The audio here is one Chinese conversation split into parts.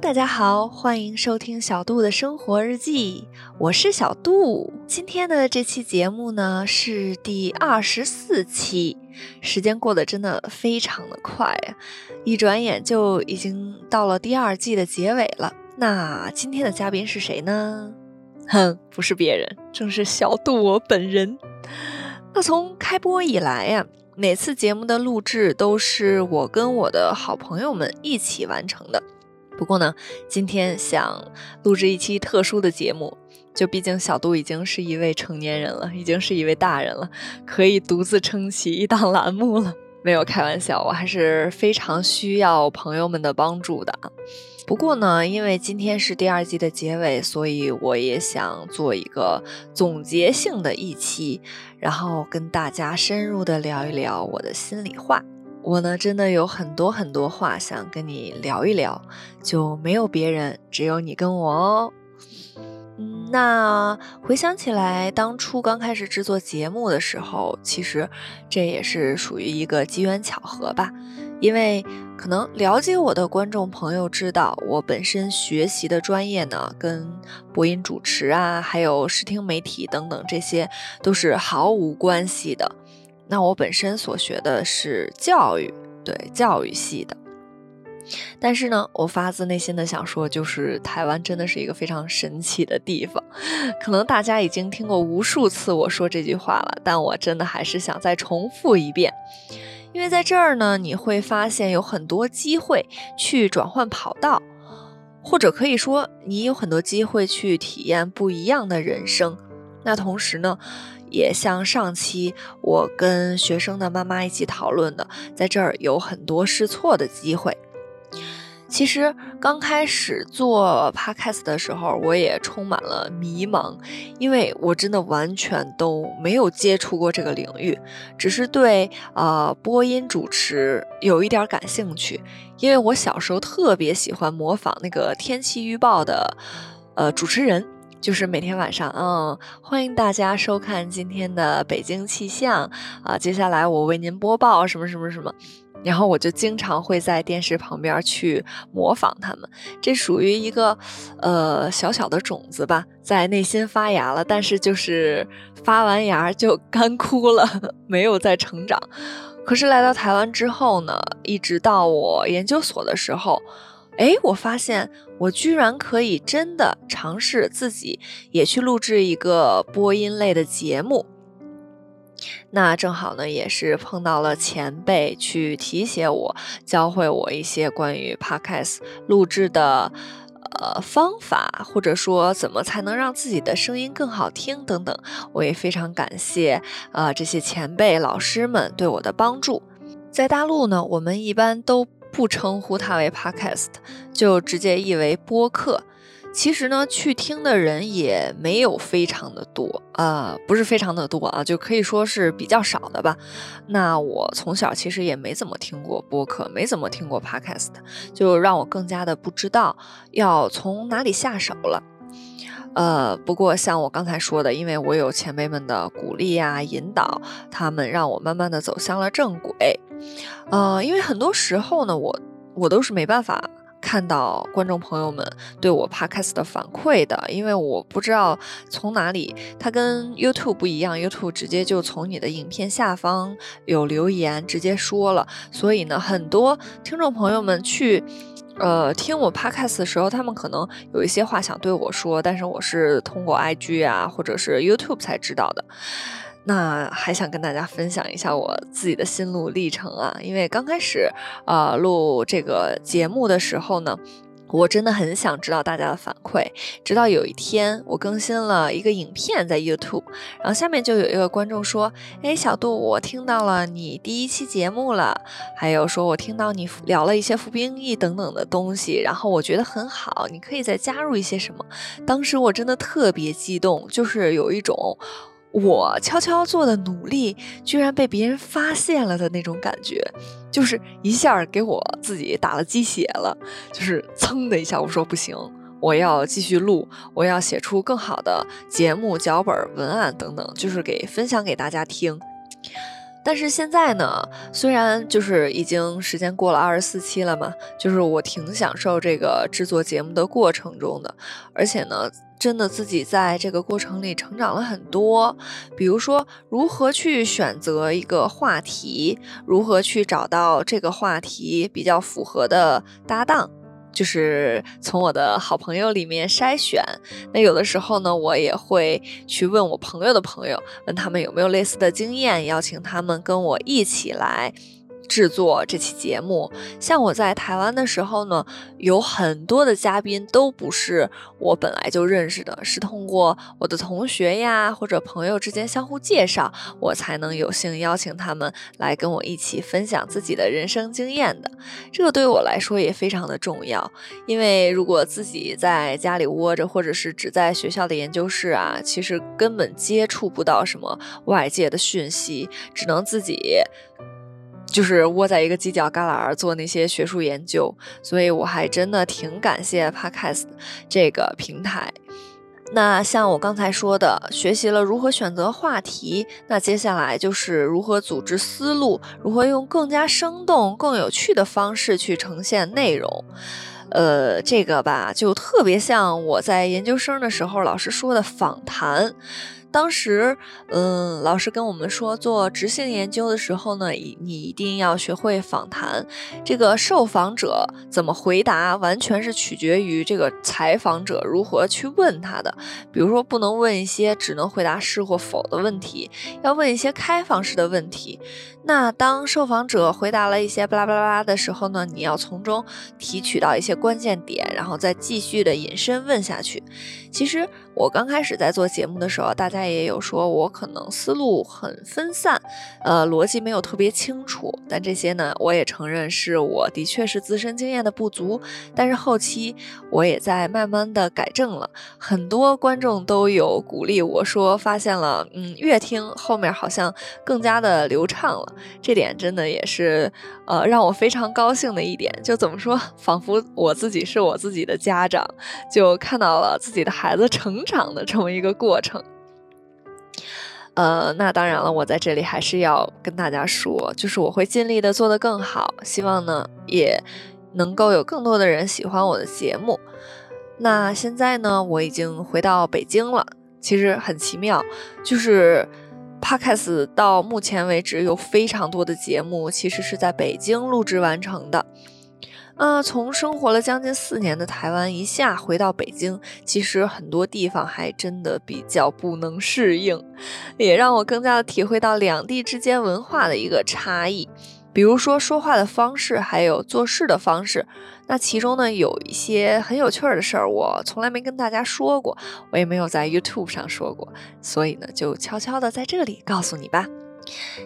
大家好，欢迎收听小杜的生活日记，我是小杜。今天的这期节目呢是第二十四期，时间过得真的非常的快呀，一转眼就已经到了第二季的结尾了。那今天的嘉宾是谁呢？哼，不是别人，正是小杜我本人。那从开播以来呀，每次节目的录制都是我跟我的好朋友们一起完成的。不过呢，今天想录制一期特殊的节目，就毕竟小杜已经是一位成年人了，已经是一位大人了，可以独自撑起一档栏目了。没有开玩笑，我还是非常需要朋友们的帮助的。不过呢，因为今天是第二季的结尾，所以我也想做一个总结性的一期，然后跟大家深入的聊一聊我的心里话。我呢，真的有很多很多话想跟你聊一聊，就没有别人，只有你跟我哦。嗯，那回想起来，当初刚开始制作节目的时候，其实这也是属于一个机缘巧合吧。因为可能了解我的观众朋友知道，我本身学习的专业呢，跟播音主持啊，还有视听媒体等等，这些都是毫无关系的。那我本身所学的是教育，对教育系的。但是呢，我发自内心的想说，就是台湾真的是一个非常神奇的地方。可能大家已经听过无数次我说这句话了，但我真的还是想再重复一遍。因为在这儿呢，你会发现有很多机会去转换跑道，或者可以说，你有很多机会去体验不一样的人生。那同时呢？也像上期我跟学生的妈妈一起讨论的，在这儿有很多试错的机会。其实刚开始做 podcast 的时候，我也充满了迷茫，因为我真的完全都没有接触过这个领域，只是对呃播音主持有一点感兴趣，因为我小时候特别喜欢模仿那个天气预报的呃主持人。就是每天晚上，嗯，欢迎大家收看今天的北京气象啊。接下来我为您播报什么什么什么，然后我就经常会在电视旁边去模仿他们。这属于一个呃小小的种子吧，在内心发芽了，但是就是发完芽就 干枯了，没有再成长。可是来到台湾之后呢，一直到我研究所的时候。哎，我发现我居然可以真的尝试自己也去录制一个播音类的节目。那正好呢，也是碰到了前辈去提携我，教会我一些关于 podcast 录制的呃方法，或者说怎么才能让自己的声音更好听等等。我也非常感谢呃这些前辈老师们对我的帮助。在大陆呢，我们一般都。不称呼它为 podcast，就直接译为播客。其实呢，去听的人也没有非常的多啊，不是非常的多啊，就可以说是比较少的吧。那我从小其实也没怎么听过播客，没怎么听过 podcast，就让我更加的不知道要从哪里下手了。呃，不过像我刚才说的，因为我有前辈们的鼓励呀、引导，他们让我慢慢的走向了正轨。呃，因为很多时候呢，我我都是没办法看到观众朋友们对我 podcast 的反馈的，因为我不知道从哪里，它跟 YouTube 不一样，YouTube 直接就从你的影片下方有留言直接说了，所以呢，很多听众朋友们去呃听我 podcast 的时候，他们可能有一些话想对我说，但是我是通过 IG 啊或者是 YouTube 才知道的。那还想跟大家分享一下我自己的心路历程啊，因为刚开始呃录这个节目的时候呢，我真的很想知道大家的反馈。直到有一天我更新了一个影片在 YouTube，然后下面就有一个观众说：“哎，小杜，我听到了你第一期节目了，还有说我听到你聊了一些服兵役等等的东西，然后我觉得很好，你可以再加入一些什么。”当时我真的特别激动，就是有一种。我悄悄做的努力，居然被别人发现了的那种感觉，就是一下给我自己打了鸡血了。就是噌的一下，我说不行，我要继续录，我要写出更好的节目脚本、文案等等，就是给分享给大家听。但是现在呢，虽然就是已经时间过了二十四期了嘛，就是我挺享受这个制作节目的过程中的，而且呢，真的自己在这个过程里成长了很多。比如说，如何去选择一个话题，如何去找到这个话题比较符合的搭档。就是从我的好朋友里面筛选，那有的时候呢，我也会去问我朋友的朋友，问他们有没有类似的经验，邀请他们跟我一起来。制作这期节目，像我在台湾的时候呢，有很多的嘉宾都不是我本来就认识的，是通过我的同学呀或者朋友之间相互介绍，我才能有幸邀请他们来跟我一起分享自己的人生经验的。这个对我来说也非常的重要，因为如果自己在家里窝着，或者是只在学校的研究室啊，其实根本接触不到什么外界的讯息，只能自己。就是窝在一个犄角旮旯做那些学术研究，所以我还真的挺感谢 Podcast 这个平台。那像我刚才说的，学习了如何选择话题，那接下来就是如何组织思路，如何用更加生动、更有趣的方式去呈现内容。呃，这个吧，就特别像我在研究生的时候老师说的访谈。当时，嗯，老师跟我们说，做执行研究的时候呢，你一定要学会访谈。这个受访者怎么回答，完全是取决于这个采访者如何去问他的。比如说，不能问一些只能回答是或否的问题，要问一些开放式的问题。那当受访者回答了一些巴拉巴拉的时候呢，你要从中提取到一些关键点，然后再继续的引申问下去。其实我刚开始在做节目的时候，大家也有说我可能思路很分散，呃，逻辑没有特别清楚。但这些呢，我也承认是我的确是自身经验的不足。但是后期我也在慢慢的改正了，很多观众都有鼓励我说，发现了，嗯，越听后面好像更加的流畅了。这点真的也是，呃，让我非常高兴的一点。就怎么说，仿佛我自己是我自己的家长，就看到了自己的孩子成成长的这么一个过程。呃，那当然了，我在这里还是要跟大家说，就是我会尽力的做得更好，希望呢也能够有更多的人喜欢我的节目。那现在呢，我已经回到北京了，其实很奇妙，就是。Podcast 到目前为止有非常多的节目，其实是在北京录制完成的。啊，从生活了将近四年的台湾一下回到北京，其实很多地方还真的比较不能适应，也让我更加的体会到两地之间文化的一个差异。比如说说话的方式，还有做事的方式，那其中呢有一些很有趣的事儿，我从来没跟大家说过，我也没有在 YouTube 上说过，所以呢就悄悄的在这里告诉你吧。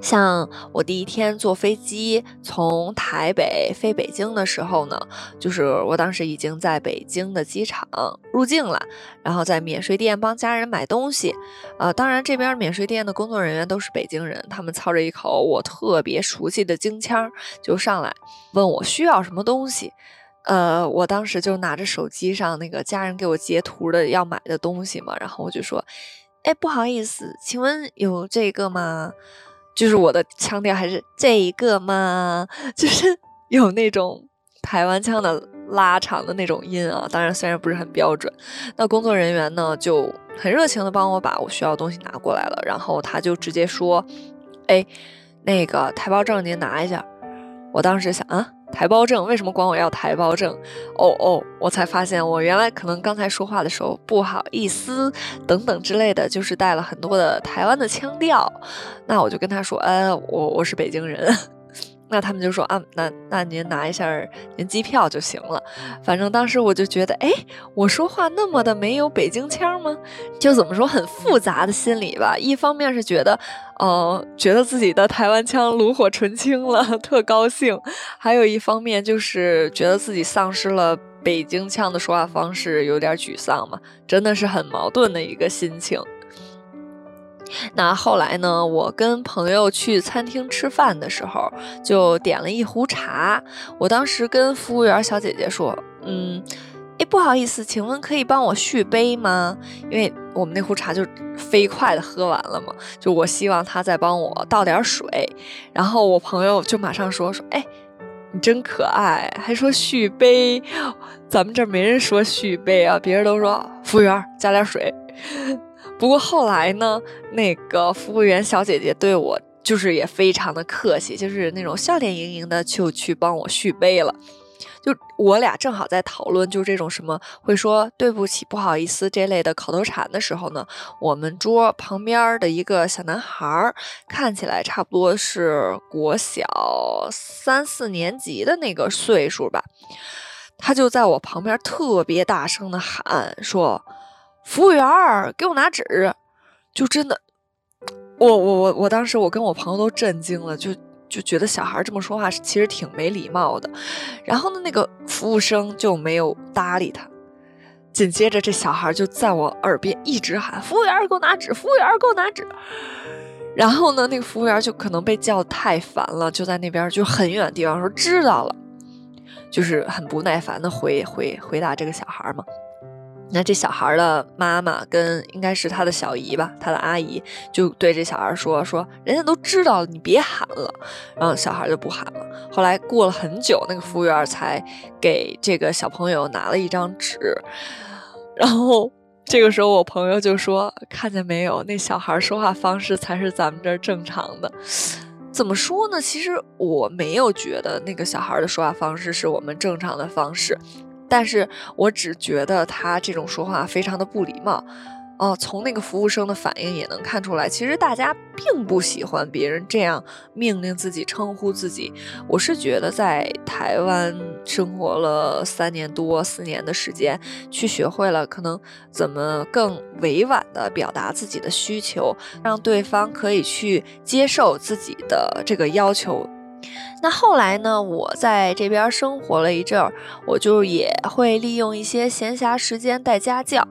像我第一天坐飞机从台北飞北京的时候呢，就是我当时已经在北京的机场入境了，然后在免税店帮家人买东西。呃，当然这边免税店的工作人员都是北京人，他们操着一口我特别熟悉的京腔，就上来问我需要什么东西。呃，我当时就拿着手机上那个家人给我截图的要买的东西嘛，然后我就说。哎，不好意思，请问有这个吗？就是我的腔调还是这一个嘛？就是有那种台湾腔的拉长的那种音啊。当然，虽然不是很标准。那工作人员呢就很热情的帮我把我需要的东西拿过来了，然后他就直接说：“哎，那个台胞证您拿一下。”我当时想啊。台胞证为什么管我要台胞证？哦哦，我才发现我原来可能刚才说话的时候不好意思等等之类的，就是带了很多的台湾的腔调。那我就跟他说，呃，我我是北京人。那他们就说啊，那那您拿一下您机票就行了。反正当时我就觉得，哎，我说话那么的没有北京腔吗？就怎么说很复杂的心理吧。一方面是觉得，呃，觉得自己的台湾腔炉火纯青了，特高兴；还有一方面就是觉得自己丧失了北京腔的说话方式，有点沮丧嘛。真的是很矛盾的一个心情。那后来呢？我跟朋友去餐厅吃饭的时候，就点了一壶茶。我当时跟服务员小姐姐说：“嗯，哎，不好意思，请问可以帮我续杯吗？因为我们那壶茶就飞快的喝完了嘛，就我希望他再帮我倒点水。然后我朋友就马上说说，哎，你真可爱，还说续杯，咱们这儿没人说续杯啊，别人都说服务员加点水。不过后来呢，那个服务员小姐姐对我就是也非常的客气，就是那种笑脸盈盈的，就去帮我续杯了。就我俩正好在讨论，就这种什么会说对不起、不好意思这类的口头禅的时候呢，我们桌旁边的一个小男孩儿，看起来差不多是国小三四年级的那个岁数吧，他就在我旁边特别大声的喊说。服务员，给我拿纸，就真的，我我我我当时我跟我朋友都震惊了，就就觉得小孩这么说话其实挺没礼貌的。然后呢，那个服务生就没有搭理他。紧接着，这小孩就在我耳边一直喊：“服务员，给我拿纸！服务员，给我拿纸！”然后呢，那个服务员就可能被叫太烦了，就在那边就很远的地方说：“知道了。”就是很不耐烦的回回回答这个小孩嘛。那这小孩的妈妈跟应该是他的小姨吧，他的阿姨就对这小孩说：“说人家都知道了，你别喊了。”然后小孩就不喊了。后来过了很久，那个服务员才给这个小朋友拿了一张纸。然后这个时候，我朋友就说：“看见没有，那小孩说话方式才是咱们这儿正常的。怎么说呢？其实我没有觉得那个小孩的说话方式是我们正常的方式。”但是我只觉得他这种说话非常的不礼貌，哦，从那个服务生的反应也能看出来，其实大家并不喜欢别人这样命令自己、称呼自己。我是觉得在台湾生活了三年多、四年的时间，去学会了可能怎么更委婉的表达自己的需求，让对方可以去接受自己的这个要求。那后来呢？我在这边生活了一阵儿，我就也会利用一些闲暇时间带家教。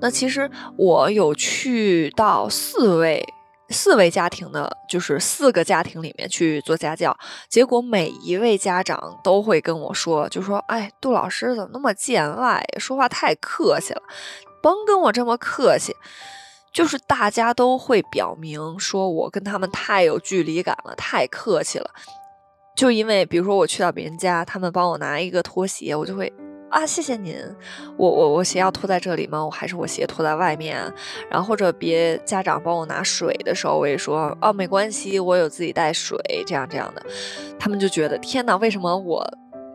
那其实我有去到四位四位家庭的，就是四个家庭里面去做家教。结果每一位家长都会跟我说，就说：“哎，杜老师怎么那么见外，说话太客气了，甭跟我这么客气。”就是大家都会表明说我跟他们太有距离感了，太客气了。就因为，比如说我去到别人家，他们帮我拿一个拖鞋，我就会啊，谢谢您。我我我鞋要拖在这里吗？我还是我鞋拖在外面？然后或者别家长帮我拿水的时候，我也说哦，没关系，我有自己带水，这样这样的。他们就觉得天哪，为什么我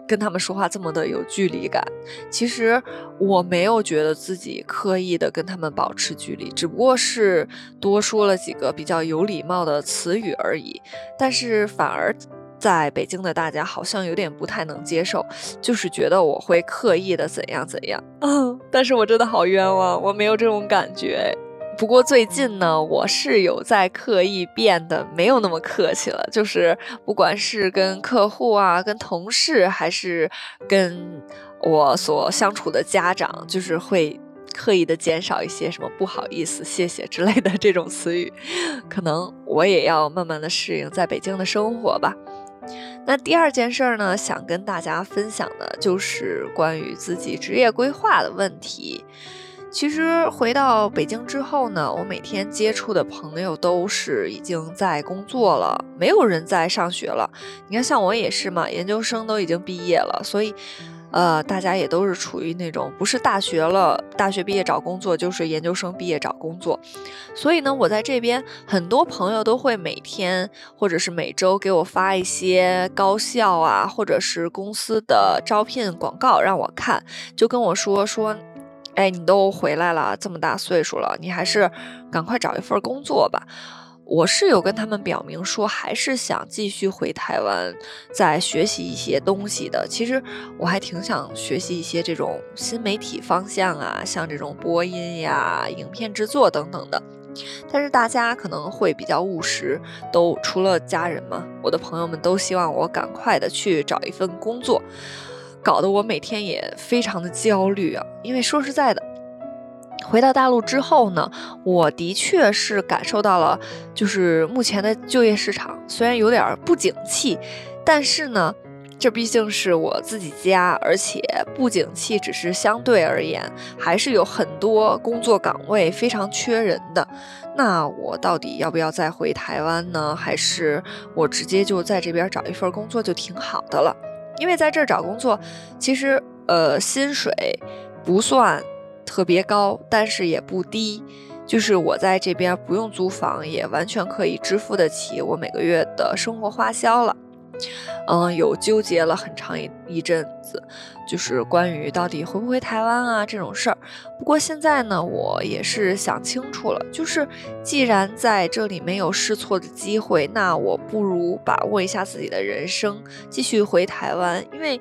跟他们说话这么的有距离感？其实我没有觉得自己刻意的跟他们保持距离，只不过是多说了几个比较有礼貌的词语而已。但是反而。在北京的大家好像有点不太能接受，就是觉得我会刻意的怎样怎样。嗯，但是我真的好冤枉，我没有这种感觉。不过最近呢，我是有在刻意变得没有那么客气了，就是不管是跟客户啊、跟同事，还是跟我所相处的家长，就是会刻意的减少一些什么不好意思、谢谢之类的这种词语。可能我也要慢慢的适应在北京的生活吧。那第二件事儿呢，想跟大家分享的就是关于自己职业规划的问题。其实回到北京之后呢，我每天接触的朋友都是已经在工作了，没有人在上学了。你看，像我也是嘛，研究生都已经毕业了，所以。呃，大家也都是处于那种不是大学了，大学毕业找工作，就是研究生毕业找工作。所以呢，我在这边很多朋友都会每天或者是每周给我发一些高校啊，或者是公司的招聘广告让我看，就跟我说说，哎，你都回来了，这么大岁数了，你还是赶快找一份工作吧。我是有跟他们表明说，还是想继续回台湾再学习一些东西的。其实我还挺想学习一些这种新媒体方向啊，像这种播音呀、影片制作等等的。但是大家可能会比较务实，都除了家人嘛，我的朋友们都希望我赶快的去找一份工作，搞得我每天也非常的焦虑啊。因为说实在的。回到大陆之后呢，我的确是感受到了，就是目前的就业市场虽然有点不景气，但是呢，这毕竟是我自己家，而且不景气只是相对而言，还是有很多工作岗位非常缺人的。那我到底要不要再回台湾呢？还是我直接就在这边找一份工作就挺好的了？因为在这儿找工作，其实呃薪水不算特别高，但是也不低。就是我在这边不用租房，也完全可以支付得起我每个月的生活花销了。嗯，有纠结了很长一一阵子，就是关于到底回不回台湾啊这种事儿。不过现在呢，我也是想清楚了，就是既然在这里没有试错的机会，那我不如把握一下自己的人生，继续回台湾。因为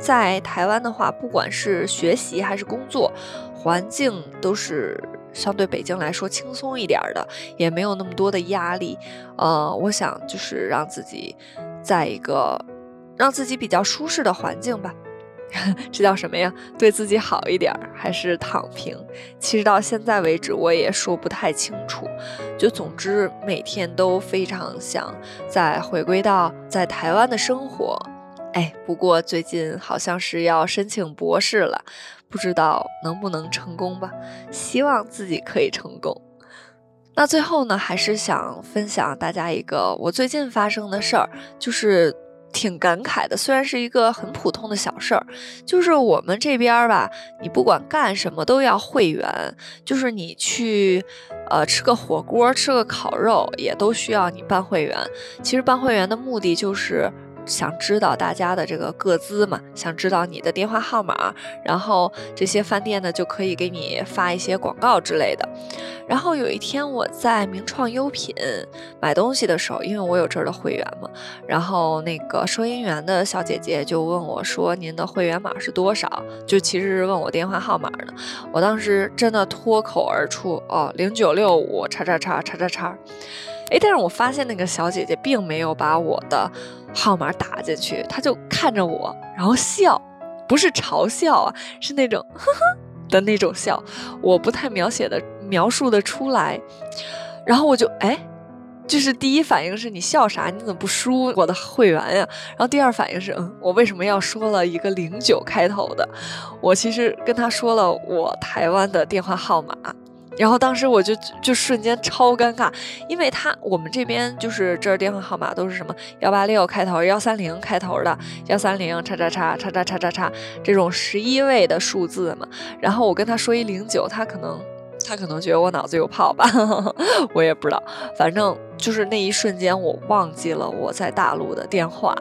在台湾的话，不管是学习还是工作，环境都是相对北京来说轻松一点的，也没有那么多的压力。呃，我想就是让自己。在一个让自己比较舒适的环境吧，这叫什么呀？对自己好一点，还是躺平？其实到现在为止，我也说不太清楚。就总之，每天都非常想再回归到在台湾的生活。哎，不过最近好像是要申请博士了，不知道能不能成功吧？希望自己可以成功。那最后呢，还是想分享大家一个我最近发生的事儿，就是挺感慨的。虽然是一个很普通的小事儿，就是我们这边吧，你不管干什么都要会员，就是你去呃吃个火锅、吃个烤肉，也都需要你办会员。其实办会员的目的就是。想知道大家的这个个资嘛？想知道你的电话号码，然后这些饭店呢就可以给你发一些广告之类的。然后有一天我在名创优品买东西的时候，因为我有这儿的会员嘛，然后那个收银员的小姐姐就问我说：“您的会员码是多少？”就其实是问我电话号码呢。我当时真的脱口而出：“哦，零九六五叉叉叉叉叉叉。”哎，但是我发现那个小姐姐并没有把我的号码打进去，他就看着我，然后笑，不是嘲笑啊，是那种呵呵的那种笑，我不太描写的描述的出来。然后我就哎，就是第一反应是你笑啥？你怎么不输我的会员呀？然后第二反应是，嗯，我为什么要说了一个零九开头的？我其实跟他说了我台湾的电话号码。然后当时我就就瞬间超尴尬，因为他我们这边就是这儿电话号码都是什么幺八六开头、幺三零开头的，幺三零叉叉叉叉叉叉叉叉这种十一位的数字嘛。然后我跟他说一零九，他可能他可能觉得我脑子有泡吧，我也不知道。反正就是那一瞬间，我忘记了我在大陆的电话。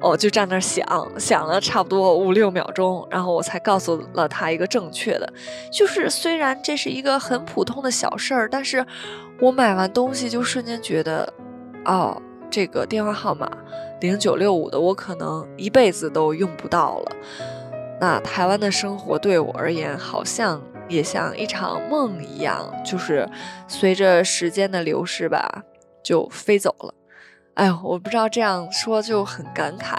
哦，就站那儿想想了差不多五六秒钟，然后我才告诉了他一个正确的。就是虽然这是一个很普通的小事儿，但是我买完东西就瞬间觉得，哦，这个电话号码零九六五的，我可能一辈子都用不到了。那台湾的生活对我而言，好像也像一场梦一样，就是随着时间的流逝吧，就飞走了。哎呦，我不知道这样说就很感慨，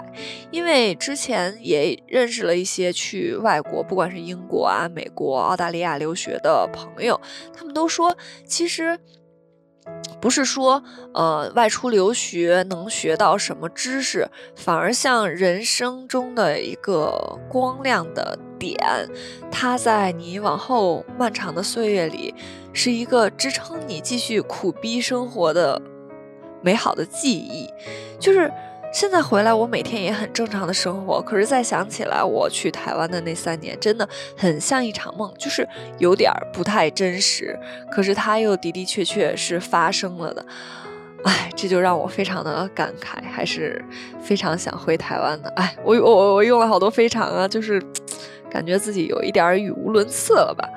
因为之前也认识了一些去外国，不管是英国啊、美国、澳大利亚留学的朋友，他们都说，其实不是说呃外出留学能学到什么知识，反而像人生中的一个光亮的点，它在你往后漫长的岁月里，是一个支撑你继续苦逼生活的。美好的记忆，就是现在回来，我每天也很正常的生活。可是再想起来，我去台湾的那三年，真的很像一场梦，就是有点不太真实。可是它又的的确确是发生了的，哎，这就让我非常的感慨，还是非常想回台湾的。哎，我我我用了好多非常啊，就是 感觉自己有一点语无伦次了吧。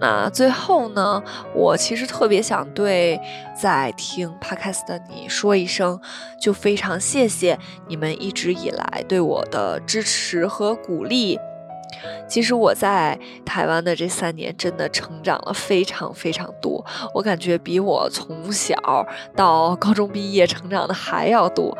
那最后呢，我其实特别想对在听 podcast 的你说一声，就非常谢谢你们一直以来对我的支持和鼓励。其实我在台湾的这三年真的成长了非常非常多，我感觉比我从小到高中毕业成长的还要多。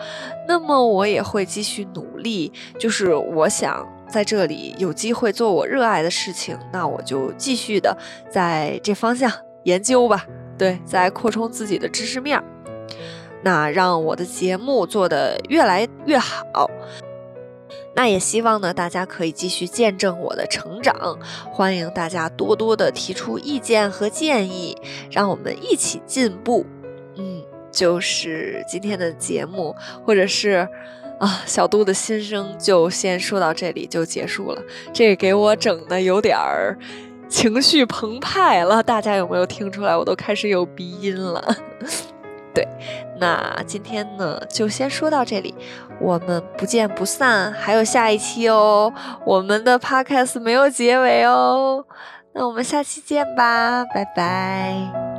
那么我也会继续努力，就是我想。在这里有机会做我热爱的事情，那我就继续的在这方向研究吧。对，在扩充自己的知识面儿，那让我的节目做得越来越好。那也希望呢，大家可以继续见证我的成长。欢迎大家多多的提出意见和建议，让我们一起进步。嗯，就是今天的节目，或者是啊，小杜的心声，就先说到这里就结束了。这给我整的有点儿情绪澎湃了，大家有没有听出来？我都开始有鼻音了。对，那今天呢就先说到这里，我们不见不散，还有下一期哦。我们的 podcast 没有结尾哦，那我们下期见吧，拜拜。